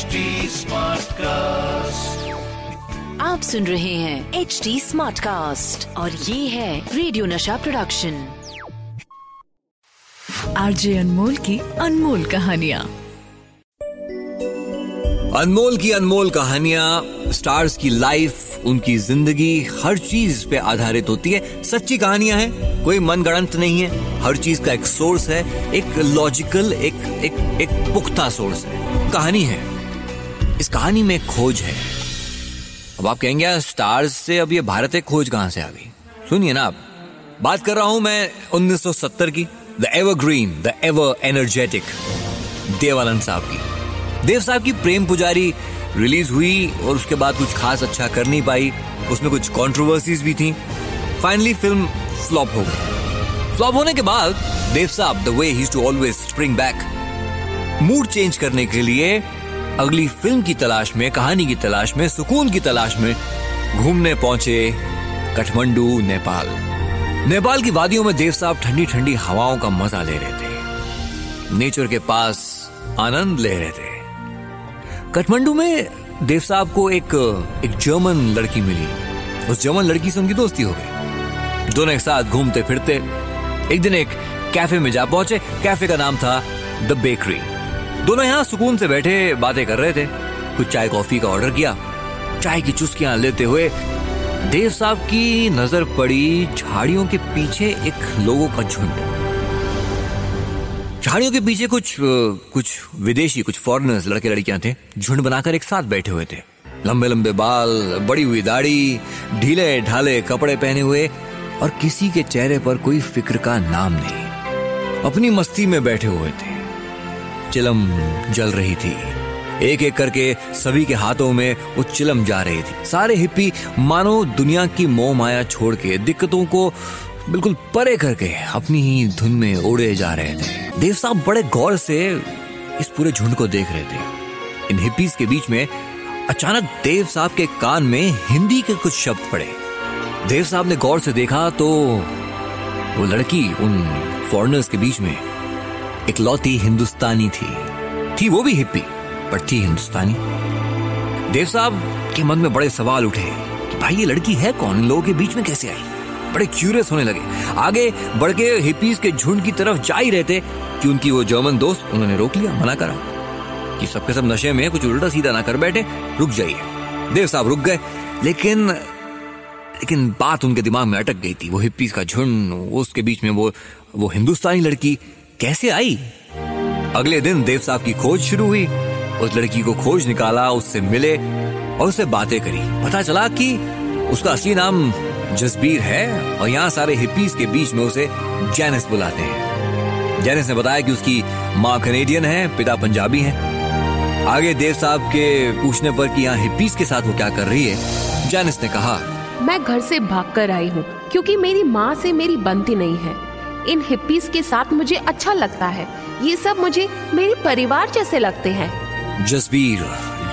HD cast आप सुन रहे हैं एच डी स्मार्ट कास्ट और ये है रेडियो नशा प्रोडक्शन आरजे अनमोल की अनमोल कहानियाँ। अनमोल की अनमोल कहानियाँ स्टार्स की लाइफ उनकी ज़िंदगी हर चीज़ पे आधारित होती है। सच्ची कहानियाँ हैं कोई मनगढ़ंत नहीं है। हर चीज़ का एक सोर्स है एक लॉजिकल एक एक एक पुख्ता सोर्स है। कहानी है। इस कहानी में खोज है। अब आप कहेंगे स्टार्स से अब ये भारत एक खोज कहाँ से आ गई? सुनिए ना आप। बात कर रहा हूँ मैं 1970 की the evergreen the ever energetic Dev Anand साहब की। देव साहब की प्रेम पुजारी रिलीज़ हुई और उसके बाद कुछ खास अच्छा कर नहीं पाई। उसमें कुछ कंट्रोवर्सीज भी थी। फाइनली फ़िल्म फ्लॉप हो गई। फ्लॉप होने के बाद देव साहब the way he to always spring back mood change करने के लिए अगली फ़िल्म की तलाश में, कहानी की तलाश में, सुकून की तलाश में घूमने पहुँचे काठमांडू, नेपाल। नेपाल की वादियों में देव साहब ठंडी ठंडी हवाओं का मज़ा ले रहे थे। नेचर के पास आनंद ले रहे थे। काठमांडू में देव साहब को एक एक जर्मन लड़की मिली। उस जर्मन लड़की से उनकी दोस्ती हो गई। दोनों एक साथ घूमते फिरते एक दिन एक कैफ़े में जा पहुँचे। कैफ़े का नाम था द बेकरी। दोनों यहाँ सुकून से बैठे बातें कर रहे थे। कुछ चाय कॉफ़ी का ऑर्डर किया। चाय की चुस्कियाँ लेते हुए देव साहब की नज़र पड़ी झाड़ियों के पीछे एक लोगों का झुंड। झाड़ियों के पीछे कुछ कुछ विदेशी, कुछ फॉरेनर्स लड़के लड़कियाँ थे, झुंड बनाकर एक साथ बैठे हुए थे। लंबे लंबे बाल, बड़ी हुई दाढ़ी, ढीले, ढाले कपड़े पहने हुए और किसी के चेहरे पर कोई फ़िक्र का नाम नहीं। अपनी मस्ती में बैठे हुए थे। चिलम जल रही थी। एक एक करके सभी के हाथों में वो चिलम जा रही थी। सारे हिप्पी मानो दुनिया की मोह माया छोड़ के दिक्कतों को बिल्कुल परे करके अपनी ही धुन में उड़े जा रहे थे। देव साहब बड़े गौर से इस पूरे झुंड को देख रहे थे। इन हिप्पीज के बीच में अचानक देव साहब के कान में हिंदी के कुछ शब्द पड़े। देव साहब ने गौर से देखा तो वो लड़की उन फॉरनर्स के बीच में एक लौती हिंदुस्तानी थी। थी वो भी हिप्पी, पर थी हिंदुस्तानी। देव साहब के मन में बड़े सवाल उठे कि भाई ये लड़की है कौन? लोगों के बीच में कैसे आई? बड़े क्यूरियस होने लगे। आगे बढ़ के हिप्पीज के झुंड की तरफ़ जा ही रहे थे कि उनकी वो जर्मन दोस्त उन्होंने रोक लिया, मना करा कि सबके सब नशे में कुछ उल्टा सीधा ना कर बैठे, रुक जाइए। देव साहब रुक गए, लेकिन लेकिन बात उनके दिमाग में अटक गई थी। वो हिप्पीज का झुंड उसके बीच में वो वो हिंदुस्तानी लड़की कैसे आई? अगले दिन देव साहब की खोज शुरू हुई। उस लड़की को खोज निकाला, उससे मिले और उससे बातें करी। पता चला कि उसका असली नाम जसबीर है और यहाँ सारे हिप्पीज के बीच में उसे जैनिस बुलाते हैं। जैनिस ने बताया कि उसकी माँ कनेडियन है, पिता पंजाबी है। आगे देव साहब के पूछने पर कि यहाँ हिप्पीज के साथ वो क्या कर रही है जैनिस ने कहा, मैं घर से भागकर आई हूँ, क्योंकि मेरी माँ से मेरी बनती नहीं है। इन हिप्पीज के साथ मुझे अच्छा लगता है। ये सब मुझे मेरे परिवार जैसे लगते हैं। जसबीर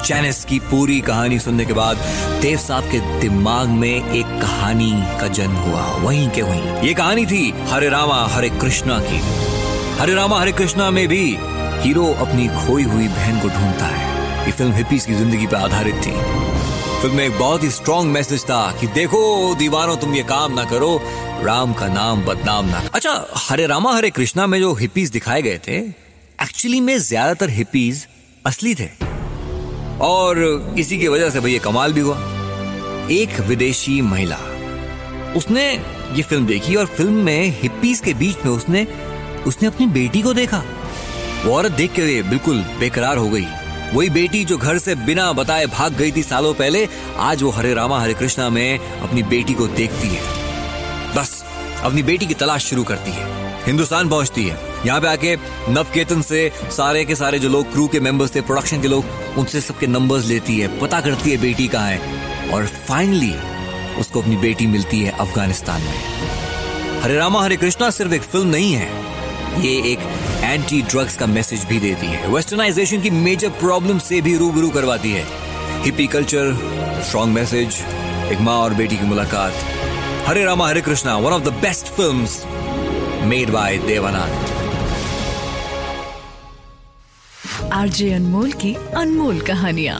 जैनिस की पूरी कहानी सुनने के बाद देव साहब के दिमाग में एक कहानी का जन्म हुआ। वहीं के वहीं। ये कहानी थी हरे रामा, हरे कृष्णा की। हरे रामा, हरे कृष्णा में भी हीरो अपनी खोई हुई बहन को ढूंढता है। ये फ़िल्म हिप्पीज की ज़िंदगी पर आधारित थी। फ़िल्म में एक बहुत ही स्ट्रॉन्ग मैसेज था कि देखो, दीवानों, तुम ये काम ना करो। राम का नाम बदनाम ना। अच्छा हरे रामा, हरे कृष्णा में जो हिप्पीज दिखाए गए थे एक्चुअली में ज़्यादातर हिप्पीज असली थे। और इसी की वजह से भैया कमाल भी हुआ। एक विदेशी महिला, उसने ये फ़िल्म देखी और फ़िल्म में हिप्पीज के बीच में उसने उसने अपनी बेटी को देखा। वो औरत देख के बिल्कुल बेकरार हो गई। वही बेटी जो घर से बिना बताए भाग गई थी सालों पहले, आज वो हरे रामा हरे कृष्णा में अपनी बेटी को देखती है। बस, अपनी बेटी की तलाश शुरू करती है। हिंदुस्तान पहुँचती है। यहाँ पे आके नवकेतन से सारे के सारे जो लोग क्रू के मेंबर्स थे प्रोडक्शन के लोग, उनसे सबके नंबर्स लेती है, पता करती है बेटी कहाँ है। और फाइनली उसको अपनी बेटी मिलती है अफ़गानिस्तान में। हरे रामा हरे कृष्णा सिर्फ़ एक फ़िल्म नहीं है। ये एक एंटी ड्रग्स का मैसेज भी देती है। वेस्टर्नाइजेशन की मेजर प्रॉब्लम से भी रूबरू करवाती है। हिपी कल्चर स्ट्रॉन्ग मैसेज एक माँ और बेटी की मुलाकात। Hare Rama, Hare Krishna one of the best film made by Dev Anand RJ Anmol की अनमोल कहानिया।